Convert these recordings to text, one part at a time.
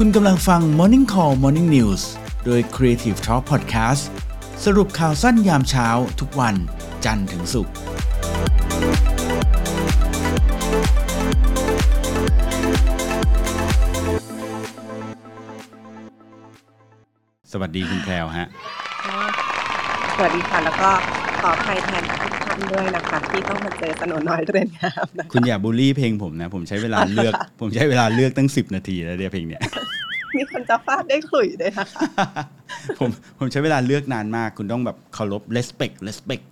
คุณกำลังฟัง Morning Call Morning News โดย Creative Talk Podcast สรุปข่าวสั้นยามเช้าทุกวันจันทร์ถึงศุกร์สวัสดีคุณแพรวฮะ สวัสดีค่ะ แล้วก็ขออภัยแทนทุกท่านด้วยนะคะ ที่ต้องมาเจอสนุนน้อยเรือนงามนะคุณอย่าบูลลี่เพลงผมนะ ผมใช้เวลาเลือก ผมใช้เวลาเลือกตั้ง 10 นาทีแล้วเนี่ยเพลงเนี้ย มีคนจะฟาดได้ขลุ่ยด้วยนะคะผมผมใช้เวลาเลือกนานมาก คุณต้องแบบเคารพ respect respect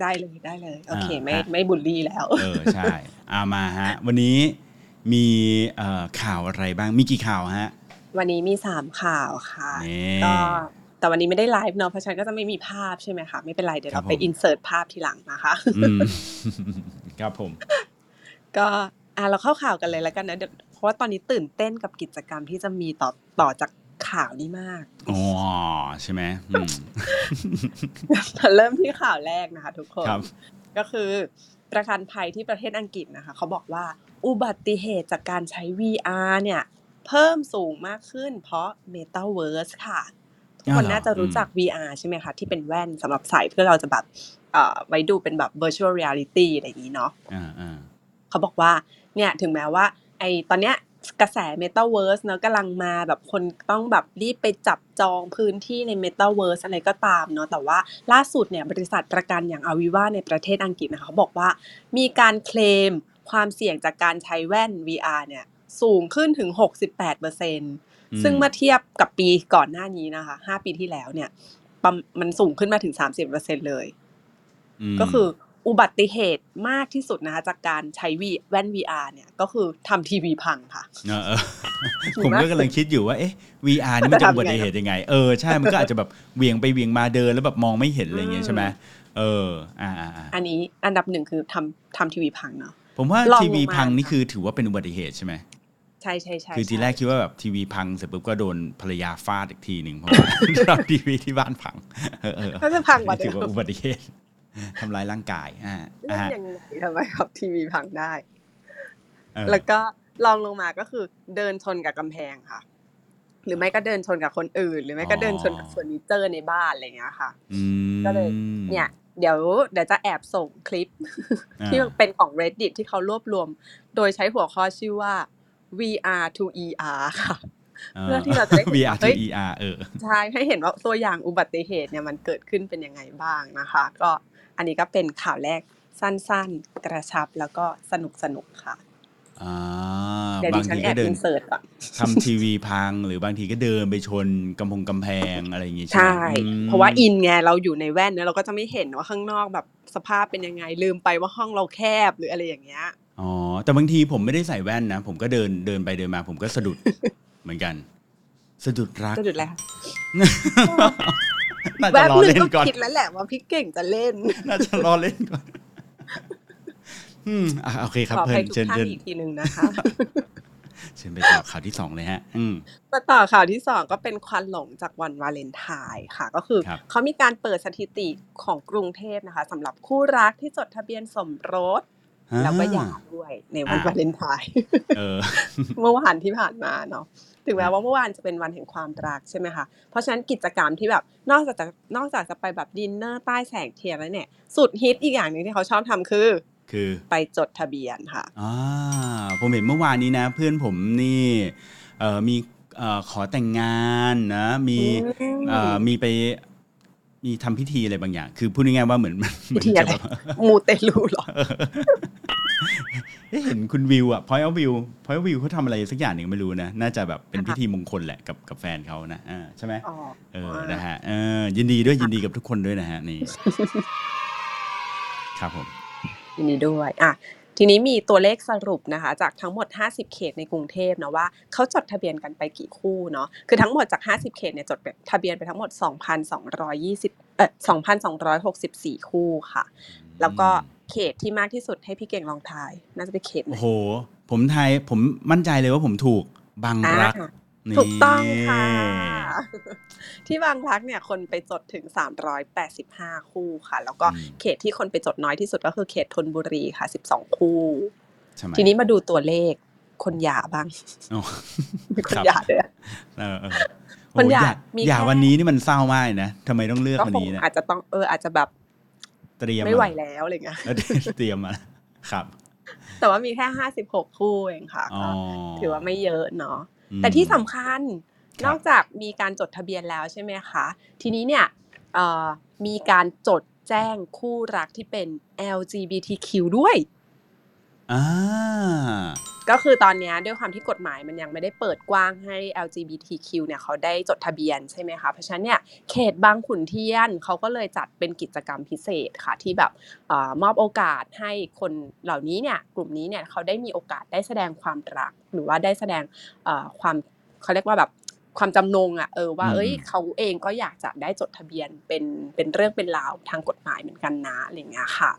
ได้เลยได้เลย โอเคอ่าไม่ฮะไม่บุลลี่แล้ว เออ ใช่อามาฮะ วันนี้มีเอ่อข่าวอะไรบ้างมีกี่ข่าวฮะ วันนี้มีสามข่าวค่ะนี่ก็แต่วันนี้ไม่ได้ไลฟ์เนาะเพราะฉะนันก็จะไม่มีภาพใช่ไหมคะไม่เป็นไรเดี๋ยวครัเราบไปผมอินเสิร์ตภาพทีหลังนะคะอืมครับผม ก็อะเราเข้าข่าวกันเลยแล้วกันนะเดี๋ยวเพ ราะว่าตอนนี้ตื่นเต้นกับกิจกรรมที่จะมีต่อต่อจากข่าวนี้มาก อ๋อ ใช่ไหมอืมเริ่มที่ข่าวแรกนะคะ ทุกคนครับก็คือประกันภัยที่ประเทศอังกฤษนะคะ เขาบอกว่า อุบัติเหตุจากการใช้ VR เนี่ย เพิ่มสูงมากขึ้น เพราะ Metaverse ค่ะ ทุกคนอ้าวเหรอน่าจะรู้จัก VR ใช่ไหมคะ ที่เป็นแว่นสำหรับใส่เพื่อเราจะแบบเอ่อไว้ดูเป็นแบบ virtual reality อะไรอย่างนี้เนาะอ่าอ่าเขาบอกว่าเนี่ยถึงแม้ว่า ไอตอนเนี้ยกระแส Metaverse เนอะกำลังมาแบบคนต้องแบบรีบไปจับจองพื้นที่ใน Metaverse อะไรก็ตามเนาะแต่ว่าล่าสุดเนี่ยบริษัทประกันอย่าง Aviva ในประเทศอังกฤษนะคะเขาบอกว่า มีการเคลมความเสี่ยงจากการใช้แว่น VR เนี่ยสูงขึ้นถึง 68%ซึ่งเมื่อเทียบกับปีก่อนหน้านี้นะคะ 5 ปีที่แล้วเนี่ยประมมันสูงขึ้นมาถึง 30%เลยมก็คือ อุบัติเหตุมากที่สุดนะคะจากการใช้วีแว่น VR เนี่ยก็คือทำทีวีพังค่ะเออเออผมก็กำลังคิดอยู่ว่าเอ๊ะ VR นี่มันจะอุบัติเหตุยังไง เออใช่มันก็อาจจะแบบเหวียงไปเหวียงมาเดินแล้วแบบมองไม่เห็นอะไรอย่างเงี้ยใช่ไหมเอออ่าอ่าอ่าอันนี้อันดับหนึ่งคือทำทำทีวีพังเนาะผมว่าลองทีวีลงมาพังนี่คือถือว่าเป็นอุบัติเหตุใช่ไหมใช่ใช่ใช่คือทีใช่แรกคิดว่าแบบทีวีพังเสร็จปุ๊บก็โดนภรรยาฟาดอีกทีหนึ่งเพราะว่าเราทีวีที่บ้านพัง เออเออก็จะพังกว่าถืเดิอว่ามอุบัติเหตุ ทำร้ายร่างกายอ่าเล่นอ่ายังไงทำไมครับทีวีพังได้เออแล้วก็ลองลงมาก็คือเดินชนกับกำแพงค่ะ หรือไม่ก็เดินชนกับคนอื่น หรือไม่ก็เดินชนกับเฟอร์นิเจอร์ในบ้านอะไรอย่างเงี้ยค่ะอืมก็เลยเนี่ยเดี๋ยวเดี๋ยวจะแอบส่งคลิปอ่าที่เป็นของ Reddit ที่เขารวบรวม โดยใช้หัวข้อชื่อว่า VR to ER ค่ะเพื่อที่เราจะได้เห็น VR ว่า to เฮ้ย ER เออใช่ให้เห็นว่าตัวอย่างอุบัติเหตุเนี่ยมันเกิดขึ้นเป็นยังไงบ้างนะคะ ก็ อันนี้ก็เป็นข่าวแรกสั้นๆ กระชับแล้วก็สนุกสนุกๆค่ะอ่าเดี๋ยวดิบางฉันทีแอก็บเดิอินนเสิร์ตก่อนทำทีวีพังหรือบางทีก็เดินไปชนกำพงกำแพงอะไรอย่างงี้ใช่ไหมใช่อืมเพราะว่าอินไงเราอยู่ในแว่นเนี่ยเราก็จะไม่เห็นว่าข้างนอกแบบสภาพเป็นยังไงลืมไปว่าห้องเราแคบหรืออะไรอย่างเงี้ยอ๋อแต่บางทีผมไม่ได้ใส่แว่นนะ ผมก็เดินเดินไปเดินมา ผมก็สะดุดเหมือนกัน สะดุดรักจะดุดแล้ว น่าแวจะบรอนึงเล่นก็ก่อนคิดแล้วแหละว่าพี่เก่งจะเล่น น่าจะรอเล่นก่อนอืมอะโอเคครับขอเพื่อให้นทุกเชิญท่านเชิญอีกทีหนึ่งนะคะเชิญไปต่อข่าวที่สองเลยฮะ อืมมาต่อข่าวที่สองก็เป็นควันหลงจากวันวาเลนไทน์ค่ะ ก็คือครับเขามีการเปิดสถิติของกรุงเทพนะคะสำหรับคู่รักที่จดทะเบียนสมรส แล้วก็หย่าด้วยในวันอ่าวาเลนไทน์เออเมื่อวานที่ผ่านมาเนาะถึงแม้ว่าเมื่อวานจะเป็นวันแห่งความรักใช่ไหมคะเพราะฉะนั้นกิจกรรมที่แบบนอกจากจะนอกจากจะไปแบบดินเนอร์ใต้แสงเทียนแล้วเนี่ยสุดฮิตอีกอย่างหนึ่งที่เขาชอบทำคือ คือไปจดทะเบียนค่ะอ่าผมเห็นเมื่อวานนี้นะ เพื่อนผมนี่เอ่อมีเอ่อขอแต่งงานนะมีอืมเอ่อมีไป มีทำพิธีอะไรบางอย่าง คือพูดง่ายๆว่าเหมือนเหมือนพิธีอะไรจะแบบมูเตลูเหรอเอ๊ะเห็นคุณวิวอะ point of view point of view เขาทำอะไรสักอย่างหนึ่งไม่รู้นะ น่าจะแบบเป็นพิธีมงคลแหละกับกับแฟนเขานะอ่าใช่ไหมอ๋อเออนะฮะเออยินดีด้วยยินดีกับทุกคนด้วยนะฮะนี่ ครับผม ยินดีด้วย อะ ทีนี้มีตัวเลขสรุปนะคะ จากทั้งหมด 50 เขตในกรุงเทพนะว่าเขาจดทะเบียนกันไปกี่คู่เนาะคือทั้งหมดจาก 50 เขตเนี่ยจดทะเบียนไปทั้งหมด 2,220เอ่อ2,264 คู่ค่ะ แล้วก็เขตที่มากที่สุดให้พี่เก่งลองทาย น่าจะเป็นเขตไหนโอ้โห ผมทายผมมั่นใจเลยว่าผมถูกบางรักอ่านี่ ถูกต้องค่ะ ที่บางรักเนี่ยคนไปจดถึง 385 คู่ค่ะ แล้วก็อืมเขตที่คนไปจดน้อยที่สุดก็คือเขตธนบุรีค่ะ 12 คู่ใช่ไหมทีนี้มาดูตัวเลขคนหย่าบ้างอ๋อมีคนครับหย่าด้วยอะเออเออคนโอ้อยากอย่ามีอย่าแค่วันนี้นี่มันเศร้ามากเลยนะทำไมต้องเลือกก็วันคงนี้เนะอาจจะต้องเอออาจจะแบบเตรียมไม่ไหวมาแล้วอะไรเงี้ยเออเตรียมมาครับ แต่ว่ามีแค่ห้าสิบหกคู่เองค่ะอ๋อก็ถือว่าไม่เยอะเนาะอืม แต่ที่สำคัญครับนอกจากมีการจดทะเบียนแล้วใช่ไหมคะทีนี้เนี่ยเอ่อมีการจดแจ้งคู่รักที่เป็น LGBTQ ด้วย อ่าก็คือตอนเนี้ยด้วยความที่กฎหมายมันยังไม่ได้เปิดกว้างให้ LGBTQ เนี่ยเขาได้จดทะเบียนใช่ไหมคะเพราะฉะนั้นเนี่ยเขตบางขุนเทียนเขาก็เลยจัดเป็นกิจกรรมพิเศษค่ะที่แบบเออมอบโอกาสให้คนเหล่านี้เนี่ยกลุ่มนี้เนี่ยเขาได้มีโอกาสได้แสดงความรัก หรือว่าได้แสดงเอ่อความเขาเรียกว่าแบบความจำนงอะเออว่าอืมเอ้ยเขาเองก็อยากจะได้จดทะเบียนเป็นเป็นเรื่องเป็นราวทางกฎหมายเหมือนกันนะอะไรอย่างเงี้ยค่ะ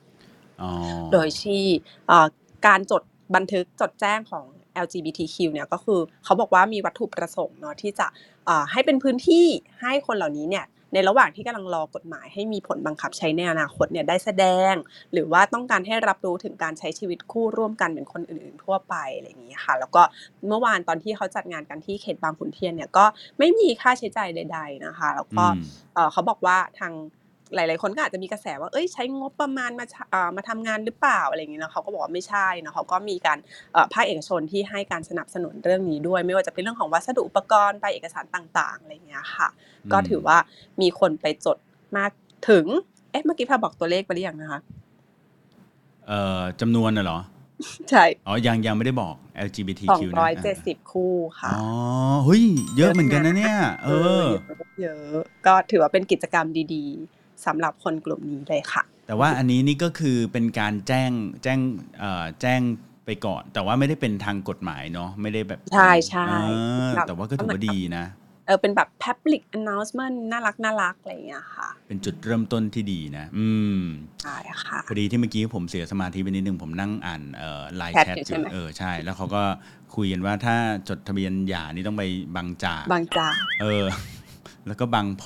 อ๋อโดยที่เอ่อ การจดบันทึกจดแจ้งของ LGBTQ เนี่ยก็คือเขาบอกว่ามีวัตถุประสงค์เนาะที่จะเอ่อให้เป็นพื้นที่ให้คนเหล่านี้เนี่ยในระหว่างที่กำลังรอกฎหมายให้มีผลบังคับใช้ในอนาคตเนี่ยได้แสดง หรือว่าต้องการให้รับรู้ถึงการใช้ชีวิตคู่ร่วมกันเหมือนคนอื่น ๆ ทั่วไปอะไรอย่างนี้ค่ะ แล้วก็เมื่อวานตอนที่เขาจัดงานกันที่เขตบางขุนเทียนเนี่ยก็ไม่มีค่าใช้จ่ายใด ๆนะคะ แล้วก็อืมเอ่อเขาบอกว่าทาง หลาย ๆ คนก็อาจจะมีกระแสว่าเอ้ยใช้งบประมาณมาเอ่อมาทำงานหรือเปล่าอะไรอย่างนี้นะเขาก็บอกว่าไม่ใช่นะเขาก็มีการเอ่อภาคเอกชนที่ให้การสนับสนุนเรื่องนี้ด้วย ไม่ว่าจะเป็นเรื่องของวัสดุอุปกรณ์ไปเอกสารต่าง ๆ อะไรอย่างเงี้ยค่ะ ก็ถือว่ามีคนไปจดมากถึงเอ๊ะเมื่อกี้พาบอกตัวเลขไปหรือยังนะคะเอ่อจำนวนน่ะเหรอใช่ อ๋อ ยังยังไม่ได้บอกสอง LGBTQ นะร้อยเจ็ดสิบคู่ค่ะ อ๋อ เฮ้ย เยอะเหมือนกันนะเนี่ย เออ เยอะ ก็ถือว่าเป็นกิจกรรมดีๆ สำหรับคนกลุ่มนี้เลยค่ะ แต่ว่าอันนี้นี่ก็คือเป็นการแจ้งแจ้งเอ่อแจ้งไปก่อน แต่ว่าไม่ได้เป็นทางกฎหมายเนาะไม่ได้แบบใช่ใช่เออแบบแต่ว่าก็ถือว่าดีนะเออเป็นแบบ public announcement น่ารักน่ารักอะไรอย่างเงี้ยค่ะ เป็นจุดเริ่มต้นที่ดีนะ อืมใช่ค่ะ พอดีที่เมื่อกี้ผมเสียสมาธิไปนิดนึงผมนั่งอ่านเอ่อไลน์แชทแชทอยู่อใช่ยู่ไหมเออใช่ แล้วเขาก็คุยกันว่าถ้าจดทะเบียนหย่านี่ต้องไปบางจากบางจากเออ แล้วก็บางโพ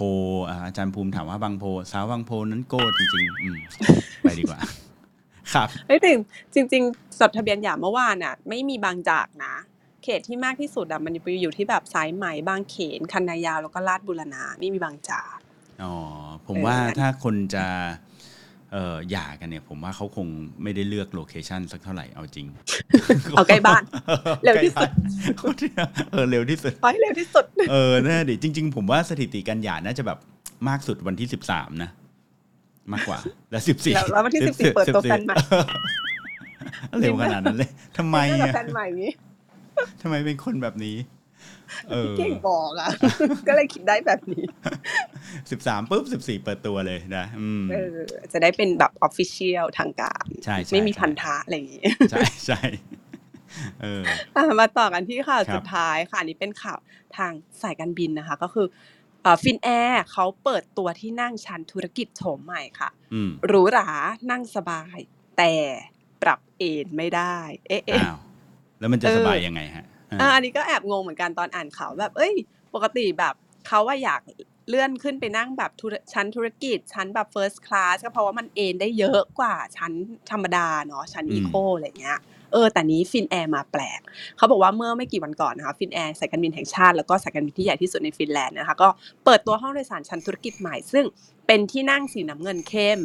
อ่าอาจารย์ภูมิถามว่าบางโพสาวบางโพนั้นโก้จริงๆอืมไปดีกว่า ครับเฮ้ยแต่จริง ๆ จดทะเบียนหย่าเมื่อวานอะ ไม่มีบางจากนะ เขตที่มากที่สุดอะมันอยู่ที่แบบสายไหมบางเขนคันนายาวแล้วก็ลาดบุรณะไม่มีบางจากอ๋อผมเออว่าถ้าคนจะเอ่อ หย่ากันเนี่ย ผมว่าเขาคงไม่ได้เลือกโลเคชันสักเท่าไหร่เอาจริง เอาใกล้บ้าน เร็วที่สุดใกล้บ้านเออเร็วที่สุดไปเร็วที่สุด เออน่าดิจริง ๆ ผมว่าสถิติการหย่าน่าจะแบบมากสุดวันที่สิบสามนะ มากกว่า แล้วสิบสี่แล้วแล้ววันที่14เปิดตัวแฟนใหม่เร็วขนาดนั้นเลยทำไมไม่กับอะแฟนใหม่อย่างนี้ทำไมเป็นคนแบบนี้เออเก่งบอกอะ ก็เลยคิดได้แบบนี้ สิบสามปุ๊บสิบสี่เปิดตัวเลยนะอืมเออจะได้เป็นแบบ official ทางการใช่ใช่ไม่มีใช่พันธะอะไรอย่างนี้ ใช่ใช่เอออะมาต่อกันที่ข่าวครับสุดท้ายค่ะอันนี้เป็นข่าวทางสายการบินนะคะ ก็คือ Finnair เขาเปิดตัวที่นั่งชั้นธุรกิจโฉมใหม่ค่ะอืมหรูหรานั่งสบาย แต่ปรับเอนไม่ได้ เอ๊ะเอ๊ะอ้าวแล้วมันจะเออสบายยังไงฮะอะอันนี้ก็แอบงงเหมือนกันตอนอ่านข่าวแบบ เอ้ย ปกติแบบเขาว่าอยาก เลื่อนขึ้นไปนั่งแบบธุรชั้นธุรกิจ ชั้นแบบ first class ก็เพราะว่ามันเอนได้เยอะกว่าชั้นธรรมดาเนาะชั้นอืม eco อะไรเงี้ยเออแต่นี้ Finnair มาแปลก เขาบอกว่าเมื่อไม่กี่วันก่อนนะคะ Finnair สายการบินแห่งชาติแล้วก็สายการบินที่ใหญ่ที่สุดในฟินแลนด์นะคะก็เปิดตัวห้องโดยสารชั้นธุรกิจใหม่ ซึ่งเป็นที่นั่งสีน้ำเงินเข้ม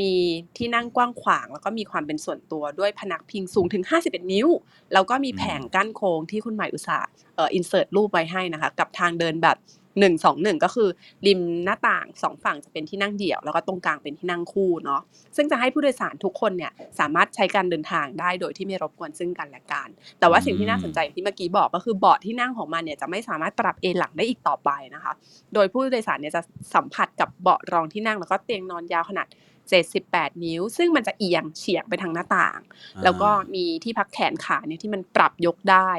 มีที่นั่งกว้างขวาง แล้วก็มีความเป็นส่วนตัวด้วยพนักพิงสูงถึง 51 นิ้ว แล้วก็มีแผงกั้นโค้งที่คุณหมายอุตสาห์เอ่ออินเสิร์ตรูปไว้ให้นะคะ กับทางเดินแบบ 1 2 1ก็คือ ริมหน้าต่างสองฝั่งจะเป็นที่นั่งเดี่ยว แล้วก็ตรงกลางเป็นที่นั่งคู่เนาะซึ่งจะให้ผู้โดยสารทุกคนเนี่ยสามารถใช้การเดินทางได้โดยที่ไม่รบกวนซึ่งกันและกัน แต่ว่าสิ่งที่น่าสนใจที่เมื่อกี้บอกก็คือเบาะที่นั่งของมันเนี่ยจะไม่สามารถปรับเอนหลังได้อีกต่อไปนะคะ โดยผู้โดยสารเนี่ยจะสัมผัสกับเบาะรองที่นั่งแล้วก็เตียงนอนยาวขนาด78 นิ้ว ซึ่งมันจะเอียงเฉียงไปทางหน้าต่าง แล้วก็มีที่พักแขนขาเนี่ยที่มันปรับยกได้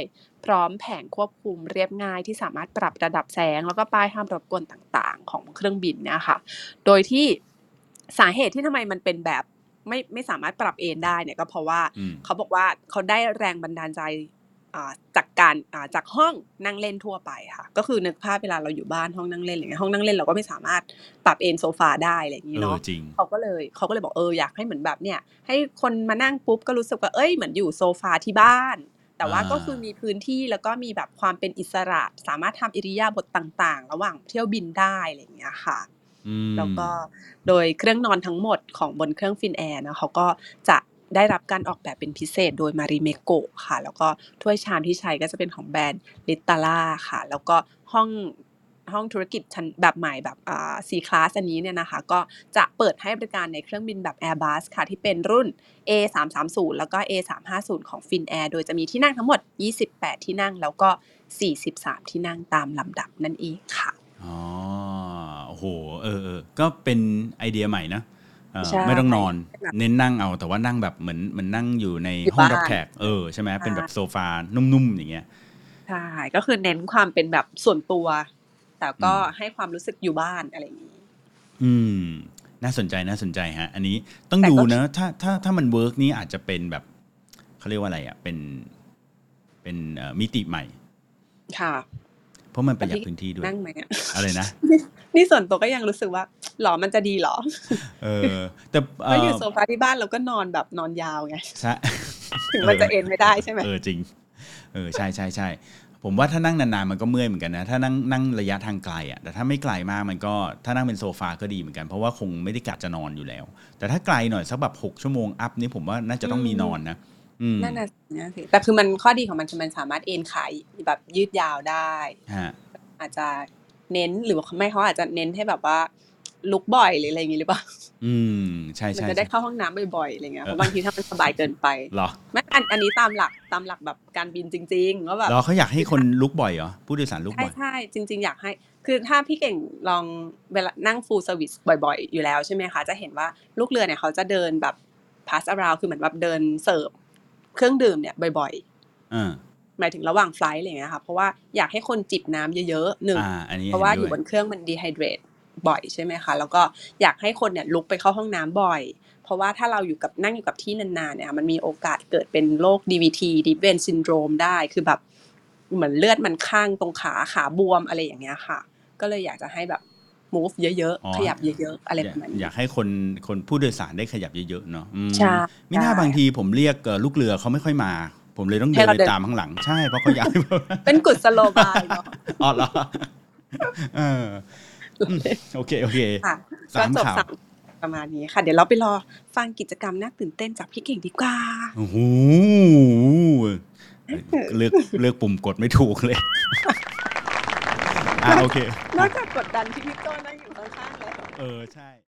พร้อมแผงควบคุมเรียบง่ายที่สามารถปรับระดับแสง แล้วก็ป้ายห้ามรบกวนต่างๆ ของเครื่องบินเนี่ยค่ะ โดยที่สาเหตุที่ทำไมมันเป็นแบบไม่ไม่สามารถปรับเอนได้เนี่ยก็เพราะว่าอืมเขาบอกว่าเขาได้แรงบันดาลใจอ่าจากการอ่าจากห้องนั่งเล่นทั่วไปค่ะ ก็คือนึกภาพเวลาเราอยู่บ้านห้องนั่งเล่นอะไรเงี้ยห้องนั่งเล่นเราก็ไม่สามารถปรับเอนโซฟาได้อะไรอย่างนี้เออเนาะจริงเขาก็เลยเขาก็เลยบอกเอออยากให้เหมือนแบบเนี่ย ให้คนมานั่งปุ๊บก็รู้สึกว่าเอ้ยเหมือนอยู่โซฟาที่บ้าน แแต่ว่าอ่าก็คือมีพื้นที่แล้วก็มีแบบความเป็นอิสระ สามารถทำอิริยาบถต่าง ๆ ระหว่างเที่ยวบินได้อะไรอย่างเงี้ยค่ะอืมแล้วก็โดยเครื่องนอนทั้งหมดของบนเครื่องฟินแอร์นะเขาก็จะได้รับการออกแบบเป็นพิเศษโดยมาริเมโกะค่ะ แล้วก็ถ้วยชามที่ใช้ก็จะเป็นของแบรนด์ลิตาล่าค่ะ แล้วก็ห้อง ห้องธุรกิจชั้นแบบใหม่แบบอ่า C class อันนี้เนี่ยนะคะ ก็จะเปิดให้บริการในเครื่องบินแบบ Airbus ค่ะ ที่เป็นรุ่น A 3 3 0แล้วก็ A 3 5 0ของ Finnair โดยจะมีที่นั่งทั้งหมด 28 ที่นั่งแล้วก็ 43 ที่นั่งตามลำดับนั่นเองค่ะอ๋อโอ้โหเออเออก็เป็นไอเดียใหม่นะเออใช่ไม่ต้องนอนแบบเน้นนั่งเอาแต่ว่านั่งแบบเหมือนเหมือนนั่งอยู่ในอยู่ห้องรับบ้านแขกเออใช่ไหมเป็นแบบใช่โซฟานุ่มๆอย่างเงี้ยใช่ก็คือเน้นความเป็นแบบส่วนตัว แต่ก็อืมให้ความรู้สึกอยู่บ้านอะไรอย่างนี้ อืม น่าสนใจน่าสนใจฮะ อันนี้ต้องแต่ดูก็นะ ถ้าถ้าถ้ามัน work นี่อาจจะเป็นแบบเขาเรียกว่าอะไรอะเป็นเป็นเอ่อมิติใหม่ ค่ะ เพราะมันประหยัดแต่พี่พื้นที่ด้วยนั่งไหมอะอะไรนะนี่ส่วนตัวก็ยังรู้สึกว่าหรอมันจะดีหรอ เออ แต่เพเอราะอยู่อโซฟาที่บ้านเราก็นอนแบบนอนยาวไงใช่ถึงมันจะเอ็นไม่ได้ใช่ไหมเออจริง เออใช่ใช่ใช่ ผมว่าถ้านั่งนานๆมันก็เมื่อยเหมือนกันนะถ้านั่งนั่งระยะทางไกลอะแต่ถ้าไม่ไกลมากมันก็ถ้านั่งเป็นโซฟาก็ดีเหมือนกัน เพราะว่าคงไม่ได้กะจะนอนอยู่แล้ว แต่ถ้าไกลหน่อยสักแบบหกชั่วโมงอัพนี่ผมว่าน่าจะต้องมีนอนนะอืมนั่นน่ะสินั่นน่ะสิแต่คือมันข้อดีของมันคือมันสามารถเอ็นขายแบบยืดยาวได้ฮะอาจจะเน้นหรือว่าไม่เขาอาจจะเน้นให้แบบว่า ลุกบ่อยหรืออะไรอย่างงี้หรือเปล่า อืมใช่มันใช่จะได้ใช่ เข้าห้องน้ำบ่อยๆอะไรเงี้ยเออเพราะบางทีถ้ามันสบายเกินไปเหรอไม่อันอันนี้ตามหลักตามหลักแบบการบินจริงๆว่าแบบเหรอเขาอยากให้คนลุกบ่อยเหรอผู้โดยสารลุกใช่บ่อย ใช่จริง ๆ อยากให้ คือถ้าพี่เก่งลองเวลานั่ง full service บ่อย ๆ อยู่แล้วใช่ไหมคะ จะเห็นว่าลูกเรือเนี่ยเขาจะเดินแบบ pass around คือเหมือนแบบเดินเสิร์ฟเครื่องดื่มเนี่ยบ่อยอ่าๆหมายถึงระหว่างไฟลท์อะไรเงี้ยค่ะเพราะว่าอยากให้คนจิบน้ำเยอะๆหนึ่งอ่า อันนี้เพราะว่าห็อยู่บด้นเครื่องมัน dehydrate บ่อยใช่ไหมคะ แล้วก็อยากให้คนเนี่ยลุกไปเข้าห้องน้ำบ่อย เพราะว่าถ้าเราอยู่กับนั่งอยู่กับที่นานๆเนี่ยมันมีโอกาสเกิดเป็นโรค DVT deep vein syndrome ได้ คือแบบเหมือนเลือดมันข้างตรงขาขาบวมอะไรอย่างเงี้ยค่ะ ก็เลยอยากจะให้แบบ move เยอะอ๋อๆขยับเยอะๆ อะไรอปยากระมาณอนี้ยากให้คนคนผู้โดยสารได้ขยับเยอะๆ เนาะอืมใช่ไม่น่าใช่บางทีผมเรียกเอ่อลูกเรือเขาไม่ค่อยมา ผมเลยต้องให้เดินเราไปเดินตามข้างหลัง ใช่เพราะเขาอยากให้เป็นกุศโลบายเนาะอ๋อเหรอเอออืม โอเคโอเคค่ะสามก็จบข่าวสามประมาณนี้ค่ะ เดี๋ยวเราไปรอฟังกิจกรรมน่าตื่นเต้นจากพี่เก่งดีกว่าโอ้โหเลือกเลือกปุ่มกดไม่ถูกเลยอะโอเคนอกจากกดดันที่พี่โก้นั่งอยู่ข้างๆแล้วเออใช่